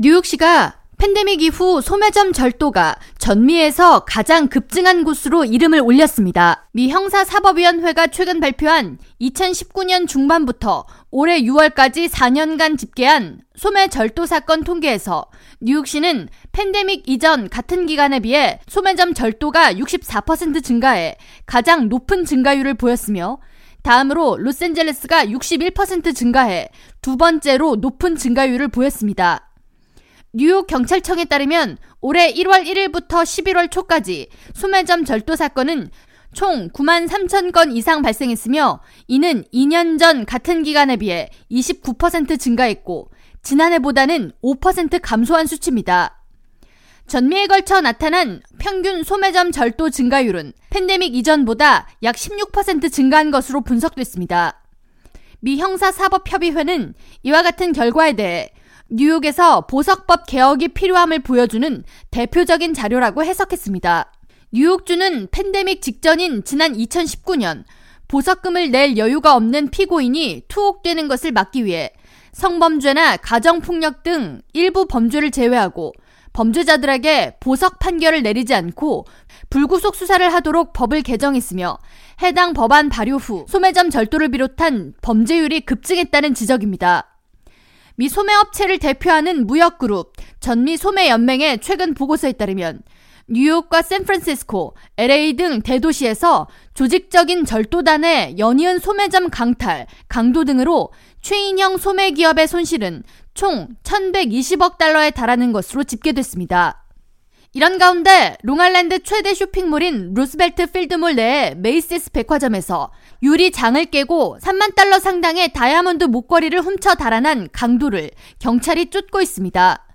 뉴욕시가 팬데믹 이후 소매점 절도가 전미에서 가장 급증한 곳으로 이름을 올렸습니다. 미 형사사법위원회가 최근 발표한 2019년 중반부터 올해 6월까지 4년간 집계한 소매 절도 사건 통계에서 뉴욕시는 팬데믹 이전 같은 기간에 비해 소매점 절도가 64% 증가해 가장 높은 증가율을 보였으며 다음으로 로스앤젤레스가 61% 증가해 두 번째로 높은 증가율을 보였습니다. 뉴욕 경찰청에 따르면 올해 1월 1일부터 11월 초까지 소매점 절도 사건은 총 9만 3천 건 이상 발생했으며 이는 2년 전 같은 기간에 비해 29% 증가했고 지난해보다는 5% 감소한 수치입니다. 전미에 걸쳐 나타난 평균 소매점 절도 증가율은 팬데믹 이전보다 약 16% 증가한 것으로 분석됐습니다. 미 형사사법협의회는 이와 같은 결과에 대해 뉴욕에서 보석법 개혁이 필요함을 보여주는 대표적인 자료라고 해석했습니다. 뉴욕주는 팬데믹 직전인 지난 2019년 보석금을 낼 여유가 없는 피고인이 투옥되는 것을 막기 위해 성범죄나 가정폭력 등 일부 범죄를 제외하고 범죄자들에게 보석 판결을 내리지 않고 불구속 수사를 하도록 법을 개정했으며 해당 법안 발효 후 소매점 절도를 비롯한 범죄율이 급증했다는 지적입니다. 미 소매업체를 대표하는 무역그룹 전미 소매연맹의 최근 보고서에 따르면 뉴욕과 샌프란시스코, LA 등 대도시에서 조직적인 절도단의 연이은 소매점 강탈, 강도 등으로 최인형 소매 기업의 손실은 총 1120억 달러에 달하는 것으로 집계됐습니다. 이런 가운데 롱알랜드 최대 쇼핑몰인 루스벨트 필드몰 내 메이시스 백화점에서 유리 장을 깨고 3만 달러 상당의 다이아몬드 목걸이를 훔쳐 달아난 강도를 경찰이 쫓고 있습니다.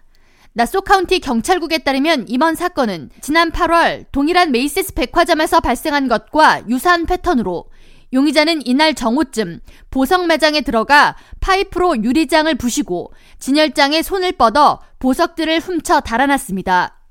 나소 카운티 경찰국에 따르면 이번 사건은 지난 8월 동일한 메이시스 백화점에서 발생한 것과 유사한 패턴으로 용의자는 이날 정오쯤 보석 매장에 들어가 파이프로 유리장을 부시고 진열장에 손을 뻗어 보석들을 훔쳐 달아났습니다.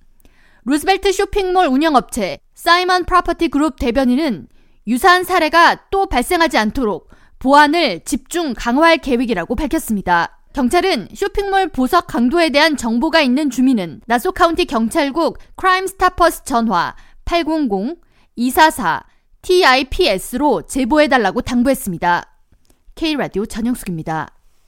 루스벨트 쇼핑몰 운영업체 사이먼 프로퍼티 그룹 대변인은 유사한 사례가 또 발생하지 않도록 보안을 집중 강화할 계획이라고 밝혔습니다. 경찰은 쇼핑몰 보석 강도에 대한 정보가 있는 주민은 나소 카운티 경찰국 Crime Stoppers 전화 800-244-TIPS로 제보해달라고 당부했습니다. K라디오 전영숙입니다.